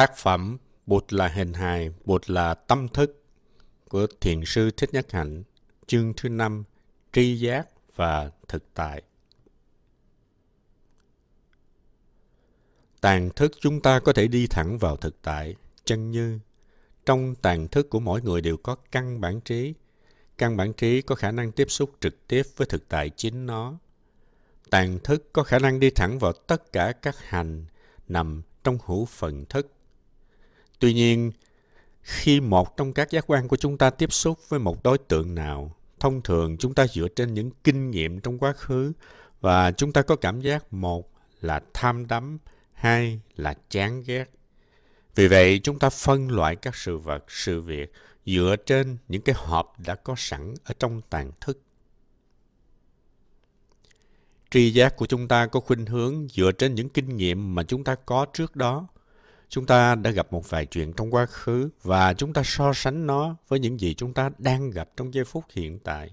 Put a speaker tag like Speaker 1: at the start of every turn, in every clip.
Speaker 1: Tác phẩm Bụt là hình hài, Bụt là tâm thức của Thiền sư Thích Nhất Hạnh, chương thứ năm tri giác và thực tại. Tàn thức chúng ta có thể đi thẳng vào thực tại, chân như. Trong tàn thức của mỗi người đều có căn bản trí. Căn bản trí có khả năng tiếp xúc trực tiếp với thực tại chính nó. Tàn thức có khả năng đi thẳng vào tất cả các hành nằm trong hữu phần thức. Tuy nhiên, khi một trong các giác quan của chúng ta tiếp xúc với một đối tượng nào, thông thường chúng ta dựa trên những kinh nghiệm trong quá khứ và chúng ta có cảm giác một là tham đắm, hai là chán ghét. Vì vậy, chúng ta phân loại các sự vật, sự việc dựa trên những cái hộp đã có sẵn ở trong tàn thức. Tri giác của chúng ta có khuynh hướng dựa trên những kinh nghiệm mà chúng ta có trước đó. Chúng ta đã gặp một vài chuyện trong quá khứ và chúng ta so sánh nó với những gì chúng ta đang gặp trong giây phút hiện tại.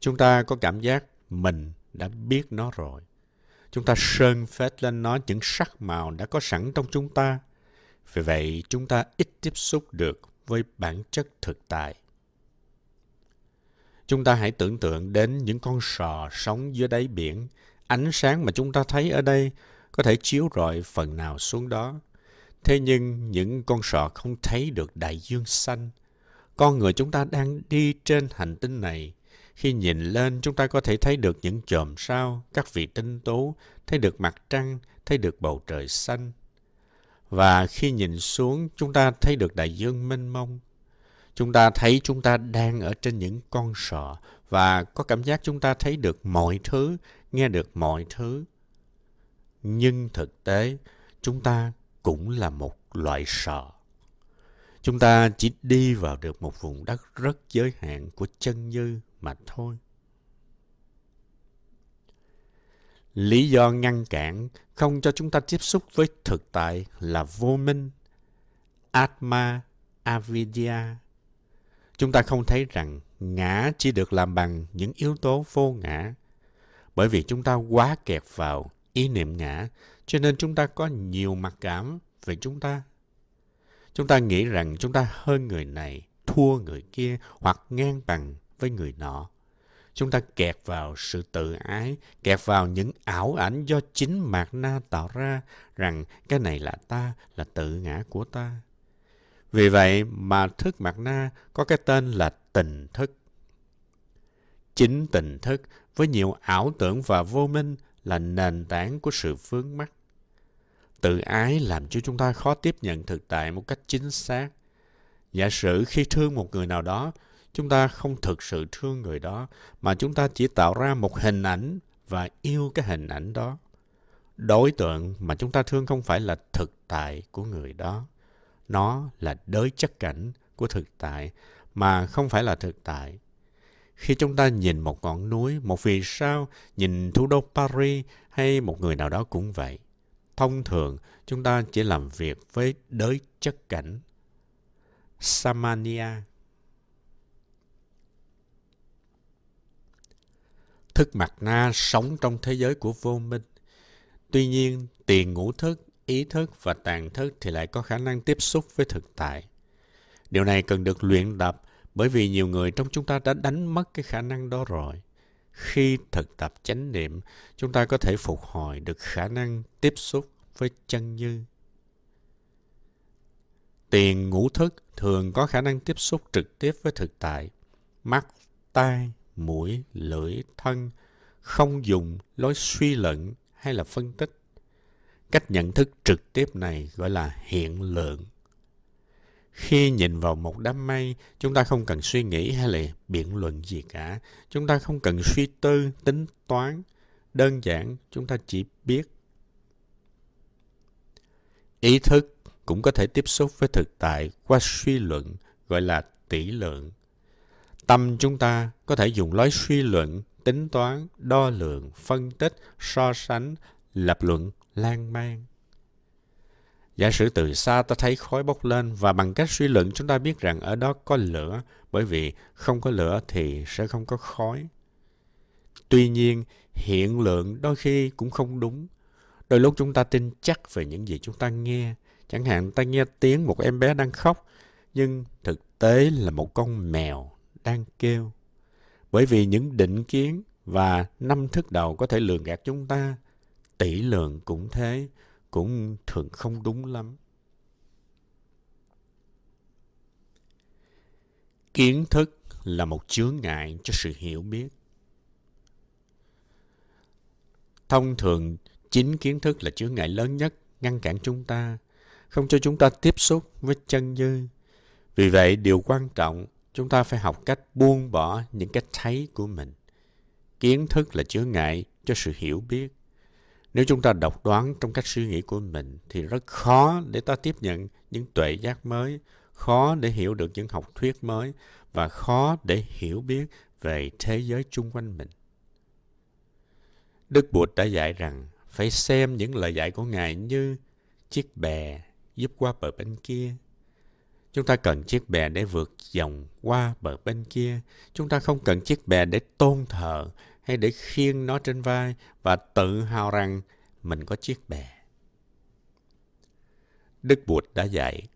Speaker 1: Chúng ta có cảm giác mình đã biết nó rồi. Chúng ta sơn phết lên nó những sắc màu đã có sẵn trong chúng ta. Vì vậy, chúng ta ít tiếp xúc được với bản chất thực tại. Chúng ta hãy tưởng tượng đến những con sò sống dưới đáy biển. Ánh sáng mà chúng ta thấy ở đây có thể chiếu rọi phần nào xuống đó. Thế nhưng những con sọ không thấy được đại dương xanh. Con người chúng ta đang đi trên hành tinh này. Khi nhìn lên, chúng ta có thể thấy được những chòm sao, các vị tinh tú, thấy được mặt trăng, thấy được bầu trời xanh. Và khi nhìn xuống, chúng ta thấy được đại dương mênh mông, chúng ta thấy chúng ta đang ở trên những con sọ và có cảm giác chúng ta thấy được mọi thứ, nghe được mọi thứ. Nhưng thực tế, chúng ta cũng là một loại sợ. Chúng ta chỉ đi vào được một vùng đất rất giới hạn của chân như mà thôi. Lý do ngăn cản không cho chúng ta tiếp xúc với thực tại là vô minh, Atma, Avidya, chúng ta không thấy rằng ngã chỉ được làm bằng những yếu tố vô ngã. Bởi vì chúng ta quá kẹt vào ý niệm ngã, cho nên chúng ta có nhiều mặc cảm về chúng ta. Chúng ta nghĩ rằng chúng ta hơn người này, thua người kia hoặc ngang bằng với người nọ. Chúng ta kẹt vào sự tự ái, kẹt vào những ảo ảnh do chính Mạt Na tạo ra rằng cái này là ta, là tự ngã của ta. Vì vậy mà thức mạt na có cái tên là tình thức. Chính tình thức với nhiều ảo tưởng và vô minh là nền tảng của sự vướng mắc. Tự ái làm cho chúng ta khó tiếp nhận thực tại một cách chính xác. Giả sử khi thương một người nào đó, chúng ta không thực sự thương người đó, mà chúng ta chỉ tạo ra một hình ảnh và yêu cái hình ảnh đó. Đối tượng mà chúng ta thương không phải là thực tại của người đó nó là đới chất cảnh của thực tại mà không phải là thực tại. Khi chúng ta nhìn một ngọn núi, một vì sao, nhìn thủ đô Paris hay một người nào đó cũng vậy. Thông thường, chúng ta chỉ làm việc với đới chất cảnh. Samania Thức mặt na sống trong thế giới của vô minh. Tuy nhiên, tiền ngũ thức ý thức và tàn thức thì lại có khả năng tiếp xúc với thực tại. Điều này cần được luyện tập bởi vì nhiều người trong chúng ta đã đánh mất cái khả năng đó rồi. Khi thực tập chánh niệm, chúng ta có thể phục hồi được khả năng tiếp xúc với chân như. Tiền ngũ thức thường có khả năng tiếp xúc trực tiếp với thực tại. Mắt, tai, mũi, lưỡi, thân không dùng lối suy luận hay là phân tích Cách nhận thức trực tiếp này gọi là hiện lượng. Khi nhìn vào một đám mây, chúng ta không cần suy nghĩ hay là biện luận gì cả. Chúng ta không cần suy tư, tính toán. Đơn giản, chúng ta chỉ biết. Ý thức cũng có thể tiếp xúc với thực tại qua suy luận, gọi là tỷ lượng. Tâm chúng ta có thể dùng lối suy luận, tính toán, đo lường, phân tích, so sánh, lập luận lan man. Giả sử từ xa ta thấy khói bốc lên và bằng cách suy luận chúng ta biết rằng ở đó có lửa bởi vì không có lửa thì sẽ không có khói. Tuy nhiên, hiện lượng đôi khi cũng không đúng. Đôi lúc chúng ta tin chắc về những gì chúng ta nghe, Chẳng hạn ta nghe tiếng một em bé đang khóc, nhưng thực tế là một con mèo đang kêu. Bởi vì những định kiến và năm thức đầu có thể lường gạt chúng ta, tỷ lượng cũng thế, cũng thường không đúng lắm. Kiến thức là một chướng ngại cho sự hiểu biết. Thông thường, chính kiến thức là chướng ngại lớn nhất ngăn cản chúng ta, không cho chúng ta tiếp xúc với chân dư. Vì vậy, điều quan trọng, chúng ta phải học cách buông bỏ những cách thấy của mình. Kiến thức là chướng ngại cho sự hiểu biết. Nếu chúng ta độc đoán trong cách suy nghĩ của mình thì rất khó để ta tiếp nhận những tuệ giác mới, khó để hiểu được những học thuyết mới và khó để hiểu biết về thế giới chung quanh mình. Đức Bụt đã dạy rằng phải xem những lời dạy của Ngài như chiếc bè giúp qua bờ bên kia. Chúng ta cần chiếc bè để vượt dòng qua bờ bên kia. Chúng ta không cần chiếc bè để tôn thờ hay để khiêng nó trên vai và tự hào rằng mình có chiếc bè. Đức Bụt đã dạy,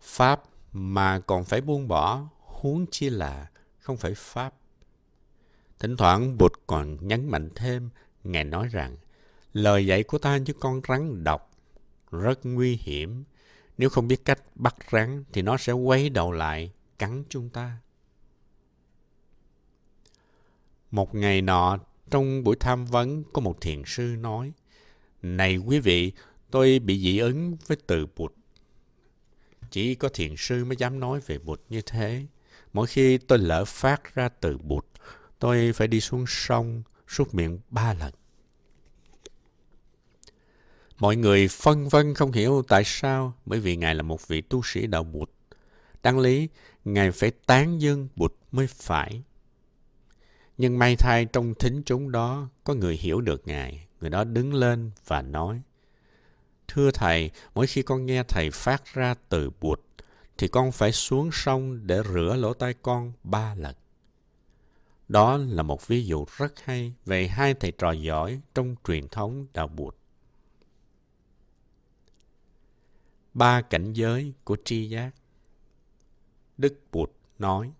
Speaker 1: Pháp mà còn phải buông bỏ, huống chi là không phải Pháp. Thỉnh thoảng Bụt còn nhấn mạnh thêm, Ngài nói rằng, lời dạy của ta như con rắn độc, rất nguy hiểm. Nếu không biết cách bắt rắn thì nó sẽ quay đầu lại, cắn chúng ta. Một ngày nọ, trong buổi tham vấn, có một thiền sư nói, Này quý vị, tôi bị dị ứng với từ Bụt. Chỉ có thiền sư mới dám nói về Bụt như thế. Mỗi khi tôi lỡ phát ra từ Bụt, tôi phải đi xuống sông suốt miệng ba lần. Mọi người phân vân không hiểu tại sao, bởi vì Ngài là một vị tu sĩ đạo Bụt. Đáng lý, Ngài phải tán dương Bụt mới phải. Nhưng may thay trong thính chúng đó có người hiểu được Ngài. Người đó đứng lên và nói, Thưa Thầy, mỗi khi con nghe Thầy phát ra từ Bụt, thì con phải xuống sông để rửa lỗ tai con ba lần. Đó là một ví dụ rất hay về hai thầy trò giỏi trong truyền thống đạo Bụt. Ba cảnh giới của tri giác Đức Bụt nói,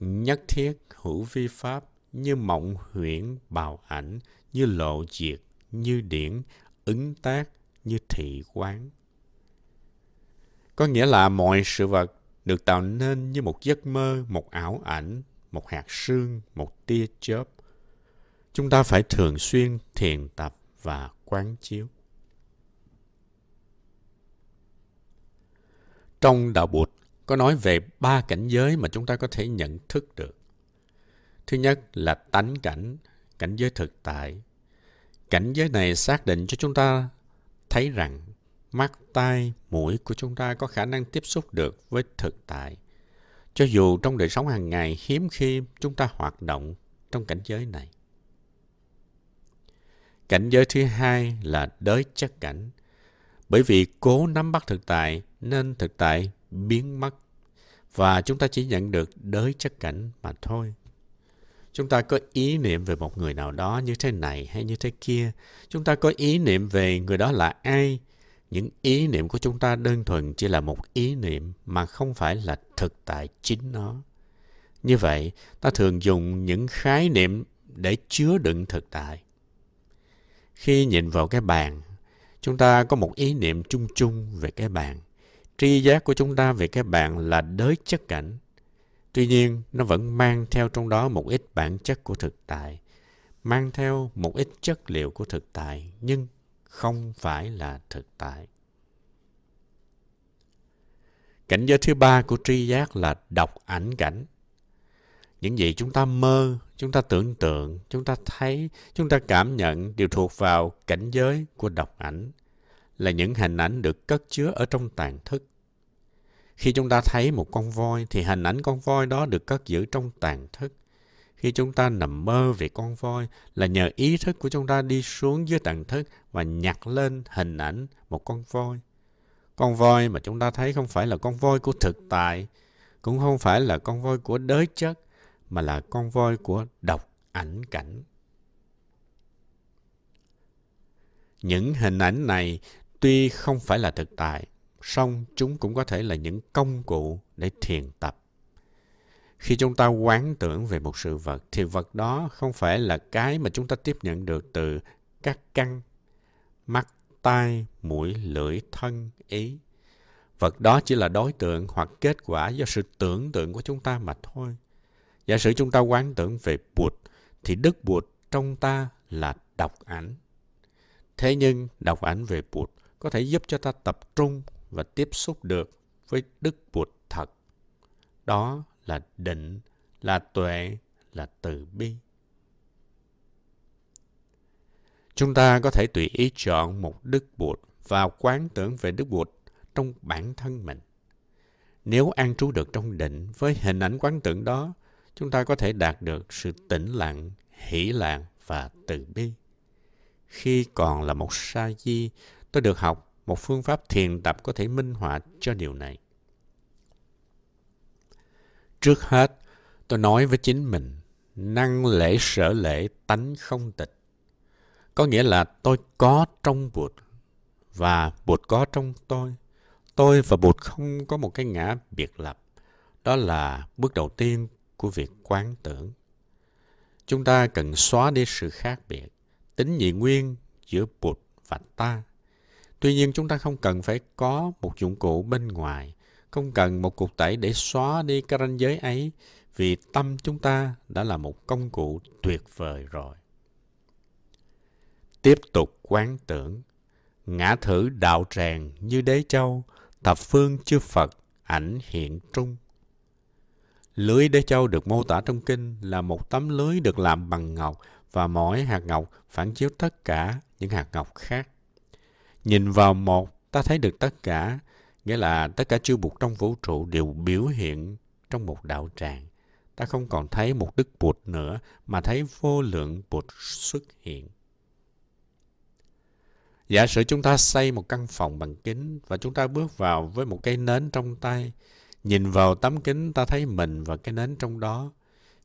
Speaker 1: nhất thiết hữu vi pháp như mộng huyễn bào ảnh, như lộ diệt, như điển, ứng tác, như thị quán. Có nghĩa là mọi sự vật được tạo nên như một giấc mơ, một ảo ảnh, một hạt sương, một tia chớp. Chúng ta phải thường xuyên thiền tập và quán chiếu. Trong đạo Bụt có nói về ba cảnh giới mà chúng ta có thể nhận thức được. Thứ nhất là tánh cảnh, cảnh giới thực tại. Cảnh giới này xác định cho chúng ta thấy rằng mắt, tai, mũi của chúng ta có khả năng tiếp xúc được với thực tại. Cho dù trong đời sống hàng ngày hiếm khi chúng ta hoạt động trong cảnh giới này. Cảnh giới thứ hai là đới chất cảnh. Bởi vì cố nắm bắt thực tại nên thực tại biến mất và chúng ta chỉ nhận được đới chất cảnh mà thôi. Chúng ta có ý niệm về một người nào đó như thế này hay như thế kia. Chúng ta có ý niệm về người đó là ai. Những ý niệm của chúng ta đơn thuần chỉ là một ý niệm mà không phải là thực tại chính nó. Như vậy, ta thường dùng những khái niệm để chứa đựng thực tại. Khi nhìn vào cái bàn, chúng ta có một ý niệm chung chung về cái bàn. Tri giác của chúng ta về cái bạn là đới chất cảnh Tuy nhiên, nó vẫn mang theo trong đó một ít bản chất của thực tại, mang theo một ít chất liệu của thực tại, nhưng không phải là thực tại. Cảnh giới thứ ba của tri giác là đọc ảnh cảnh. Những gì chúng ta mơ, chúng ta tưởng tượng, chúng ta thấy, chúng ta cảm nhận đều thuộc vào cảnh giới của đọc ảnh, là những hình ảnh được cất chứa ở trong tàn thức. Khi chúng ta thấy một con voi thì hình ảnh con voi đó được cất giữ trong tàn thức. Khi chúng ta nằm mơ về con voi là nhờ ý thức của chúng ta đi xuống dưới tàn thức và nhặt lên hình ảnh một con voi. Con voi mà chúng ta thấy không phải là con voi của thực tại, cũng không phải là con voi của đới chất, mà là con voi của độc ảnh cảnh. Những hình ảnh này tuy không phải là thực tại, song chúng cũng có thể là những công cụ để thiền tập. Khi chúng ta quán tưởng về một sự vật, thì vật đó không phải là cái mà chúng ta tiếp nhận được từ các căn, mắt, tai, mũi, lưỡi, thân, ý. Vật đó chỉ là đối tượng hoặc kết quả do sự tưởng tượng của chúng ta mà thôi. Giả sử chúng ta quán tưởng về Bụt, thì Đức Bụt trong ta là độc ảnh. Thế nhưng độc ảnh về Bụt có thể giúp cho ta tập trung và tiếp xúc được với Đức Bụt thật. Đó là định, là tuệ, là từ bi. Chúng ta có thể tùy ý chọn một Đức Bụt và quán tưởng về Đức Bụt trong bản thân mình. Nếu an trú được trong định với hình ảnh quán tưởng đó, chúng ta có thể đạt được sự tĩnh lặng, hỷ lạc và từ bi. Khi còn là một sa di, tôi được học một phương pháp thiền tập có thể minh họa cho điều này. Trước hết, tôi nói với chính mình, năng lễ sở lễ tánh không tịch. Có nghĩa là tôi có trong Bụt và Bụt có trong tôi. Tôi và Bụt không có một cái ngã biệt lập. Đó là bước đầu tiên của việc quán tưởng. Chúng ta cần xóa đi sự khác biệt tính nhị nguyên giữa Bụt và ta. Tuy nhiên chúng ta không cần phải có một dụng cụ bên ngoài, không cần một cuộc tẩy để xóa đi cái ranh giới ấy, vì tâm chúng ta đã là một công cụ tuyệt vời rồi. Tiếp tục quán tưởng, ngã thử đạo tràng như đế châu, thập phương chư Phật, ảnh hiện trung. Lưới đế châu được mô tả trong kinh là một tấm lưới được làm bằng ngọc và mỗi hạt ngọc phản chiếu tất cả những hạt ngọc khác. Nhìn vào một, ta thấy được tất cả, nghĩa là tất cả chư Bụt trong vũ trụ đều biểu hiện trong một đạo tràng. Ta không còn thấy một đức Bụt nữa, mà thấy vô lượng Bụt xuất hiện. Giả sử chúng ta xây một căn phòng bằng kính và chúng ta bước vào với một cây nến trong tay, nhìn vào tấm kính ta thấy mình và cái nến trong đó,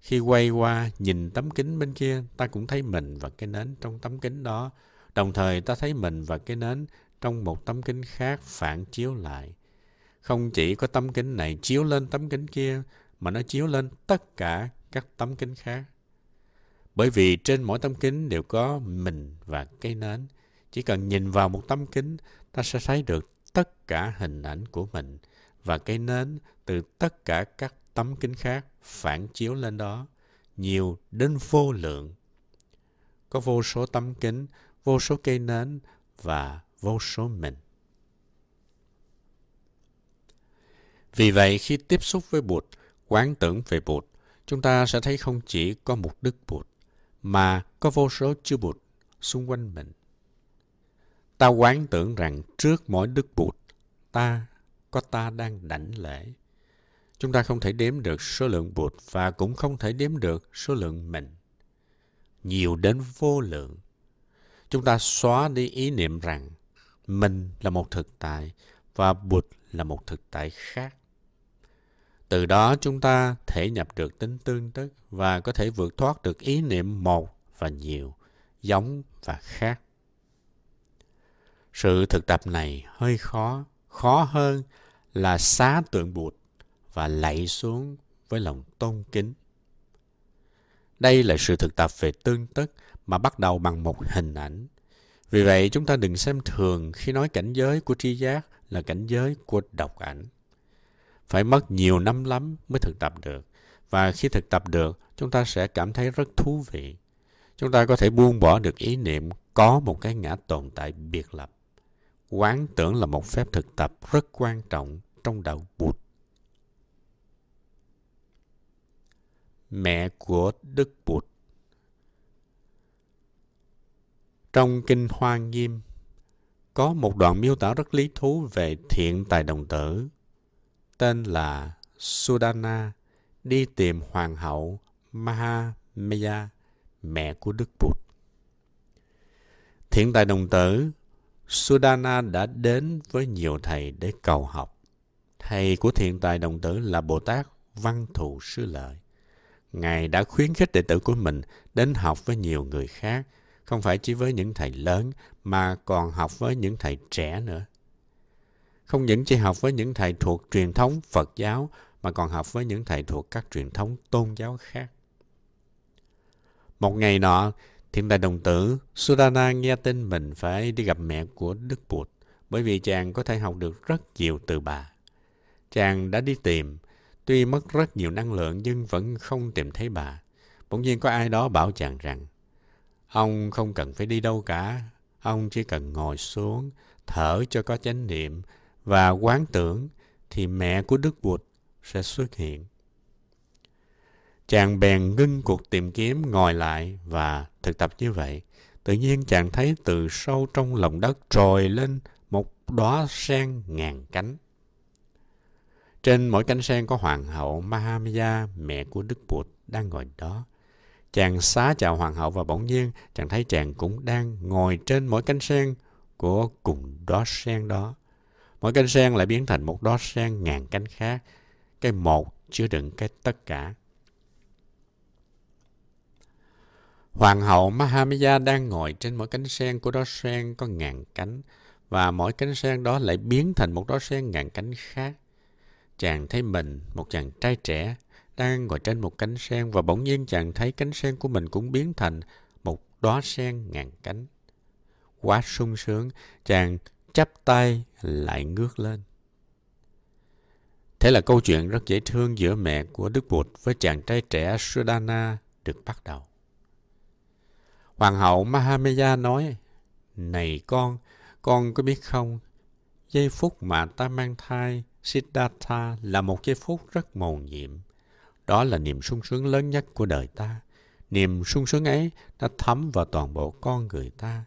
Speaker 1: khi quay qua nhìn tấm kính bên kia, ta cũng thấy mình và cái nến trong tấm kính đó. Đồng thời ta thấy mình và cái nến trong một tấm kính khác phản chiếu lại. Không chỉ có tấm kính này chiếu lên tấm kính kia, mà nó chiếu lên tất cả các tấm kính khác. Bởi vì trên mỗi tấm kính đều có mình và cây nến. Chỉ cần nhìn vào một tấm kính, ta sẽ thấy được tất cả hình ảnh của mình và cây nến từ tất cả các tấm kính khác phản chiếu lên đó, nhiều đến vô lượng. Có vô số tấm kính, vô số cây nến và vô số mình. Vì vậy, khi tiếp xúc với Bụt, quán tưởng về Bụt, chúng ta sẽ thấy không chỉ có một Đức Bụt, mà có vô số chư Bụt xung quanh mình. Ta quán tưởng rằng trước mỗi Đức Bụt, ta có ta đang đảnh lễ. Chúng ta không thể đếm được số lượng bụt và cũng không thể đếm được số lượng mình. Nhiều đến vô lượng. Chúng ta xóa đi ý niệm rằng mình là một thực tại và bụt là một thực tại khác. Từ đó chúng ta thể nhập được tính tương tức và có thể vượt thoát được ý niệm một và nhiều, giống và khác. Sự thực tập này hơi khó, khó hơn là xá tượng bụt và lạy xuống với lòng tôn kính. Đây là sự thực tập về tương tức mà bắt đầu bằng một hình ảnh. Vì vậy chúng ta đừng xem thường khi nói cảnh giới của tri giác là cảnh giới của độc ảnh. Phải mất nhiều năm lắm mới thực tập được. Và khi thực tập được, chúng ta sẽ cảm thấy rất thú vị. Chúng ta có thể buông bỏ được ý niệm có một cái ngã tồn tại biệt lập. Quán tưởng là một phép thực tập rất quan trọng trong đạo Bụt. Mẹ của Đức Bụt. Trong Kinh Hoa Nghiêm, có một đoạn miêu tả rất lý thú về thiện tài đồng tử, tên là Sudana, đi tìm Hoàng hậu Mahamaya, mẹ của Đức Bụt. Thiện tài đồng tử, Sudana đã đến với nhiều thầy để cầu học. Thầy của thiện tài đồng tử là Bồ Tát Văn Thù Sư Lợi. Ngài đã khuyến khích đệ tử của mình đến học với nhiều người khác, không phải chỉ với những thầy lớn mà còn học với những thầy trẻ nữa. không những chỉ học với những thầy thuộc truyền thống Phật giáo mà còn học với những thầy thuộc các truyền thống tôn giáo khác. Một ngày nọ, thiên tài đồng tử Sudana nghe tin mình phải đi gặp mẹ của Đức Bụt bởi vì chàng có thể học được rất nhiều từ bà. Chàng đã đi tìm, tuy mất rất nhiều năng lượng nhưng vẫn không tìm thấy bà. Bỗng nhiên có ai đó bảo chàng rằng ông không cần phải đi đâu cả, ông chỉ cần ngồi xuống, thở cho có chánh niệm và quán tưởng thì mẹ của Đức Bụt sẽ xuất hiện. Chàng bèn ngưng cuộc tìm kiếm ngồi lại và thực tập như vậy. Tự nhiên chàng thấy từ sâu trong lòng đất trồi lên một đóa sen ngàn cánh. Trên mỗi cánh sen có hoàng hậu Mahamaya, mẹ của Đức Bụt, đang ngồi đó. Chàng xá chào hoàng hậu và bỗng nhiên chàng thấy chàng cũng đang ngồi trên mỗi cánh sen của cùng đó sen đó. Mỗi cánh sen lại biến thành một đó sen ngàn cánh khác. Cái một chứa đựng cái tất cả. Hoàng hậu Mahamaya đang ngồi trên mỗi cánh sen của đó sen có ngàn cánh và mỗi cánh sen đó lại biến thành một đó sen ngàn cánh khác. Chàng thấy mình, một chàng trai trẻ, đang ngồi trên một cánh sen và bỗng nhiên chàng thấy cánh sen của mình cũng biến thành một đóa sen ngàn cánh. Quá sung sướng, chàng chắp tay lại ngước lên. Thế là câu chuyện rất dễ thương giữa mẹ của Đức Bụt với chàng trai trẻ Sudana được bắt đầu. Hoàng hậu Mahamaya nói, Này con, con có biết không, giây phút mà ta mang thai Siddhartha là một giây phút rất mầu nhiệm. Đó là niềm sung sướng lớn nhất của đời ta. Niềm sung sướng ấy đã thấm vào toàn bộ con người ta.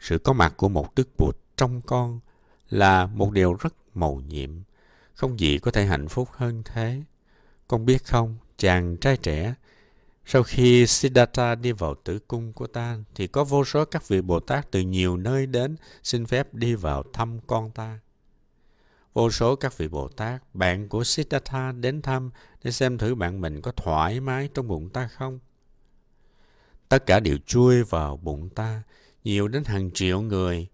Speaker 1: Sự có mặt của một Đức Bụt trong con là một điều rất mầu nhiệm. Không gì có thể hạnh phúc hơn thế. Con biết không, chàng trai trẻ, sau khi Siddhartha đi vào tử cung của ta, thì có vô số các vị Bồ Tát từ nhiều nơi đến xin phép đi vào thăm con ta. Vô số các vị Bồ Tát, bạn của Siddhartha đến thăm để xem thử bạn mình có thoải mái trong bụng ta không. Tất cả đều chui vào bụng ta, nhiều đến hàng triệu người.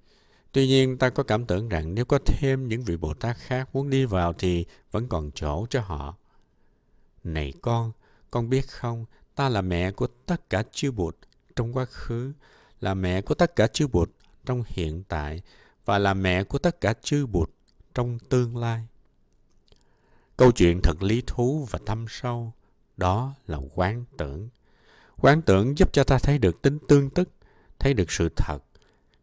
Speaker 1: Tuy nhiên ta có cảm tưởng rằng nếu có thêm những vị Bồ Tát khác muốn đi vào thì vẫn còn chỗ cho họ. Này con, con biết không, ta là mẹ của tất cả chư Bụt trong quá khứ, là mẹ của tất cả chư Bụt trong hiện tại và là mẹ của tất cả chư Bụt trong tương lai. Câu chuyện thật lý thú và thâm sâu, đó là quán tưởng. Quán tưởng giúp cho ta thấy được tính tương tức, thấy được sự thật.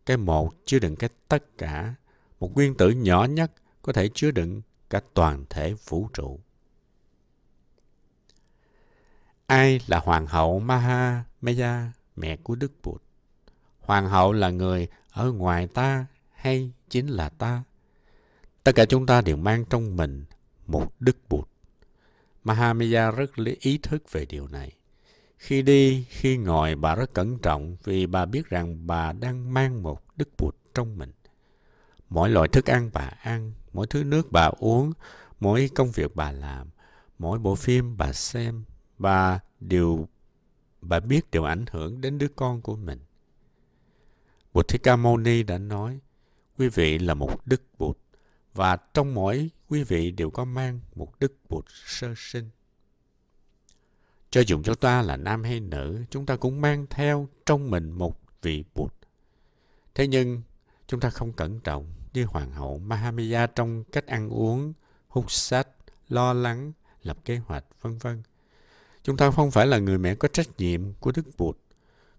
Speaker 1: Cái một chứa đựng cái tất cả, một nguyên tử nhỏ nhất có thể chứa đựng cả toàn thể vũ trụ. Ai là Hoàng hậu Maha Maya, mẹ của Đức Bụt? Hoàng hậu là người ở ngoài ta hay chính là ta? Tất cả chúng ta đều mang trong mình một Đức Bụt. Mahamaya rất lý ý thức về điều này. Khi đi, khi ngồi, bà rất cẩn trọng vì bà biết rằng bà đang mang một Đức Bụt trong mình. Mỗi loại thức ăn bà ăn, mỗi thứ nước bà uống, mỗi công việc bà làm, mỗi bộ phim bà xem, bà đều bà biết đều ảnh hưởng đến đứa con của mình. Bụt Thích Ca Mâu Ni đã nói, quý vị là một đức Bụt và trong mỗi quý vị đều có mang một đức Bụt sơ sinh. Cho dù chúng ta là nam hay nữ, chúng ta cũng mang theo trong mình một vị Bụt. Thế nhưng, chúng ta không cẩn trọng như Hoàng hậu Mahamaya trong cách ăn uống, hút sách, lo lắng, lập kế hoạch, vân vân. Chúng ta không phải là người mẹ có trách nhiệm của Đức Bụt.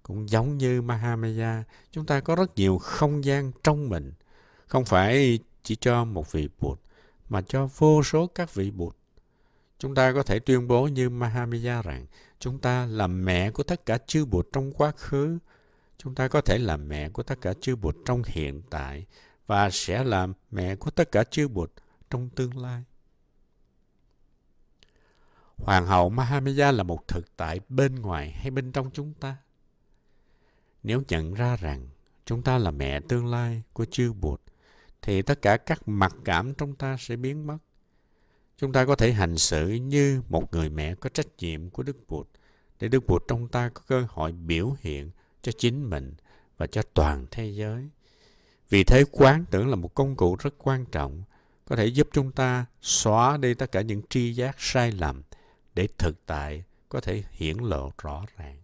Speaker 1: Cũng giống như Mahamaya, chúng ta có rất nhiều không gian trong mình. Không phải chỉ cho một vị Bụt, mà cho vô số các vị Bụt. Chúng ta có thể tuyên bố như Mahamaya rằng chúng ta là mẹ của tất cả chư Bụt trong quá khứ. Chúng ta có thể là mẹ của tất cả chư Bụt trong hiện tại và sẽ là mẹ của tất cả chư Bụt trong tương lai. Hoàng hậu Mahamaya là một thực tại bên ngoài hay bên trong chúng ta? Nếu nhận ra rằng chúng ta là mẹ tương lai của chư Bụt, thì tất cả các mặc cảm trong ta sẽ biến mất. Chúng ta có thể hành xử như một người mẹ có trách nhiệm của Đức Bụt, để Đức Bụt trong ta có cơ hội biểu hiện cho chính mình và cho toàn thế giới. Vì thế quán tưởng là một công cụ rất quan trọng có thể giúp chúng ta xóa đi tất cả những tri giác sai lầm để thực tại có thể hiển lộ rõ ràng.